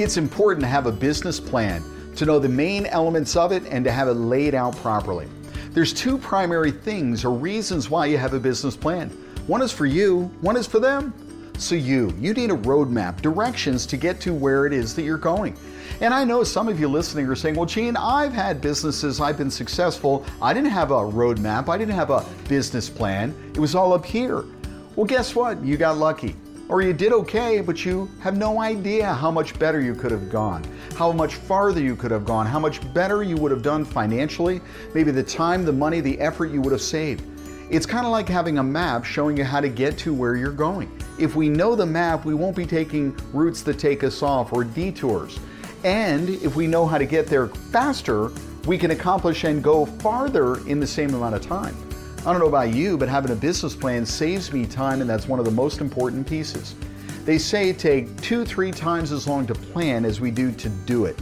It's important to have a business plan, to know the main elements of it, and to have it laid out properly. There's two primary things or reasons why you have a business plan. One is for you, one is for them. So you, you need a roadmap, directions to get to where it is that you're going. And I know some of you listening are saying, well, Gene, I've had businesses, I've been successful. I didn't have a roadmap, I didn't have a business plan. It was all up here. Well, guess what? You got lucky. Or you did okay, but you have no idea how much better you could have gone, how much farther you could have gone, how much better you would have done financially, maybe the time, the money, the effort you would have saved. It's kind of like having a map showing you how to get to where you're going. If we know the map, we won't be taking routes that take us off or detours. And if we know how to get there faster, we can accomplish and go farther in the same amount of time. I don't know about you, but having a business plan saves me time, and that's one of the most important pieces. They say it take two, three times as long to plan as we do to do it.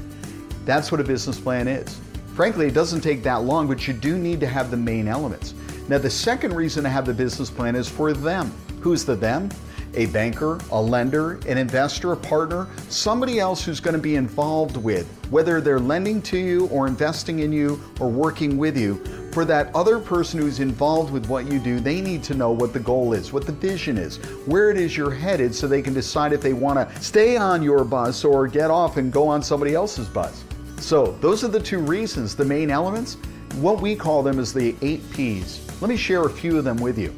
That's what a business plan is. Frankly, it doesn't take that long, but you do need to have the main elements. Now, the second reason to have the business plan is for them. Who's the them? a banker, a lender, an investor, a partner, somebody else who's going to be involved with, whether they're lending to you or investing in you or working with you. For that other person who's involved with what you do, they need to know what the goal is, what the vision is, where it is you're headed so they can decide if they want to stay on your bus or get off and go on somebody else's bus. So, those are the two reasons, the main elements. What we call them is the eight P's. Let me share a few of them with you.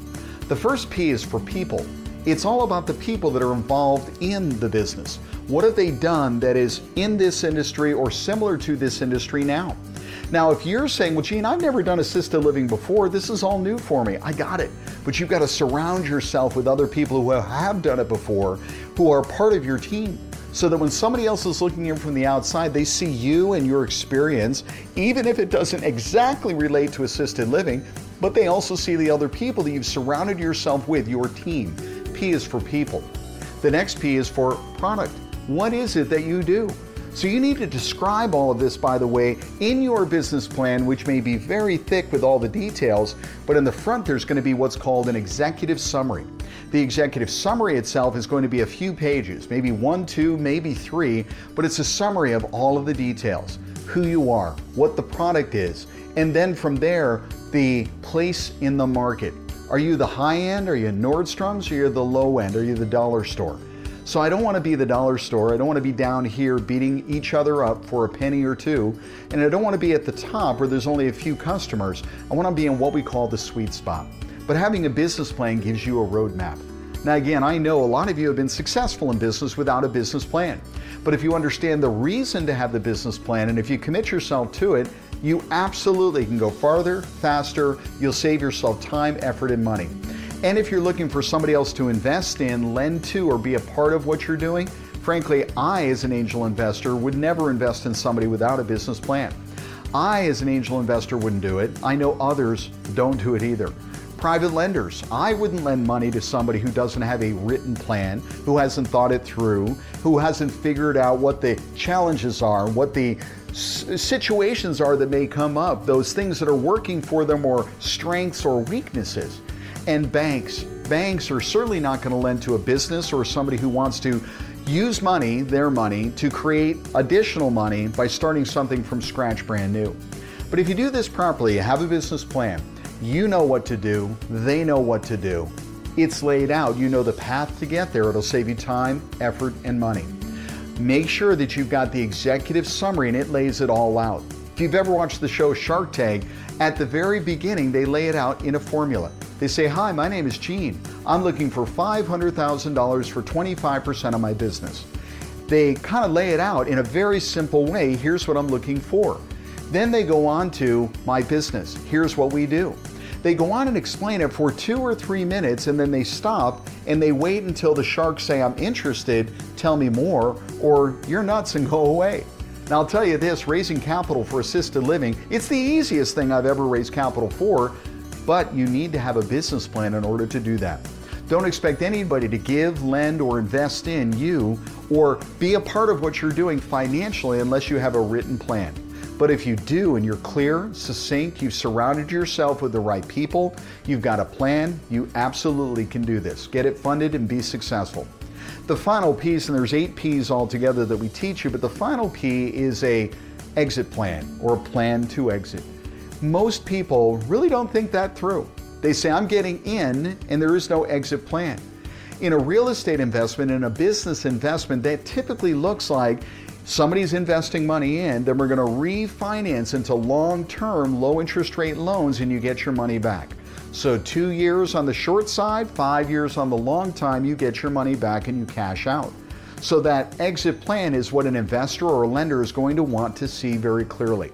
The first P is for people. It's all about the people that are involved in the business. What have they done that is in this industry or similar to this industry now? Now, if you're saying, well, Gene, I've never done assisted living before, this is all new for me, I got it. But you've got to surround yourself with other people who have done it before, who are part of your team, so that when somebody else is looking in from the outside, they see you and your experience, even if it doesn't exactly relate to assisted living, but they also see the other people that you've surrounded yourself with, your team. P is for people. The next P is for product. What is it that you do? So you need to describe all of this, by the way, in your business plan, which may be very thick with all the details, but in the front there's going to be what's called an executive summary. The executive summary itself is going to be a few pages, maybe one, two, maybe three, but it's a summary of all of the details who you are, what the product is, and then from there, the place in the market. Are you the high end? Are you Nordstrom's? Or are you the low end? Are you the dollar store? So I don't want to be the dollar store. I don't want to be down here beating each other up for a penny or two. And I don't want to be at the top where there's only a few customers. I want to be in what we call the sweet spot. But having a business plan gives you a roadmap. Now, again, I know a lot of you have been successful in business without a business plan. But if you understand the reason to have the business plan and if you commit yourself to it, you absolutely can go farther, faster. You'll save yourself time, effort, and money. And if you're looking for somebody else to invest in, lend to, or be a part of what you're doing, frankly, I, as an angel investor, would never invest in somebody without a business plan. I, as an angel investor, wouldn't do it. I know others don't do it either. Private lenders. I wouldn't lend money to somebody who doesn't have a written plan, who hasn't thought it through, who hasn't figured out what the challenges are, what the situations are that may come up, those things that are working for them, or strengths or weaknesses. And banks. Banks are certainly not going to lend to a business or somebody who wants to use money, their money, to create additional money by starting something from scratch brand new. But if you do this properly, you have a business plan, you know what to do, they know what to do. It's laid out, you know the path to get there. It'll save you time, effort, and money. Make sure that you've got the executive summary and it lays it all out. If you've ever watched the show Shark Tank, at the very beginning, they lay it out in a formula. They say, Hi, my name is Gene. I'm looking for $500,000 for 25% of my business. They kind of lay it out in a very simple way. Here's what I'm looking for. Then they go on to my business. Here's what we do. They go on and explain it for two or three minutes and then they stop and they wait until the sharks say, I'm interested, tell me more, or you're nuts and go away. Now, I'll tell you this raising capital for assisted living, it's the easiest thing I've ever raised capital for, but you need to have a business plan in order to do that. Don't expect anybody to give, lend, or invest in you or be a part of what you're doing financially unless you have a written plan. But if you do and you're clear, succinct, you've surrounded yourself with the right people, you've got a plan, you absolutely can do this. Get it funded and be successful. The final piece, and there's eight P's altogether that we teach you, but the final P is a exit plan or a plan to exit. Most people really don't think that through. They say, I'm getting in, and there is no exit plan. In a real estate investment, in a business investment, that typically looks like somebody's investing money in, then we're going to refinance into long term, low interest rate loans, and you get your money back. So, two years on the short side, five years on the long time, you get your money back and you cash out. So, that exit plan is what an investor or lender is going to want to see very clearly.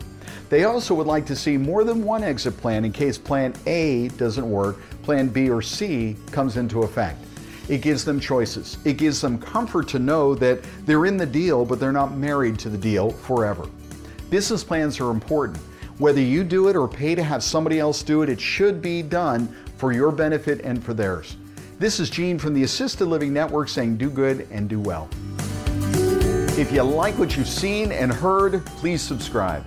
They also would like to see more than one exit plan in case plan A doesn't work, plan B or C comes into effect. It gives them choices. It gives them comfort to know that they're in the deal, but they're not married to the deal forever. Business plans are important. Whether you do it or pay to have somebody else do it, it should be done for your benefit and for theirs. This is Gene from the Assisted Living Network saying do good and do well. If you like what you've seen and heard, please subscribe.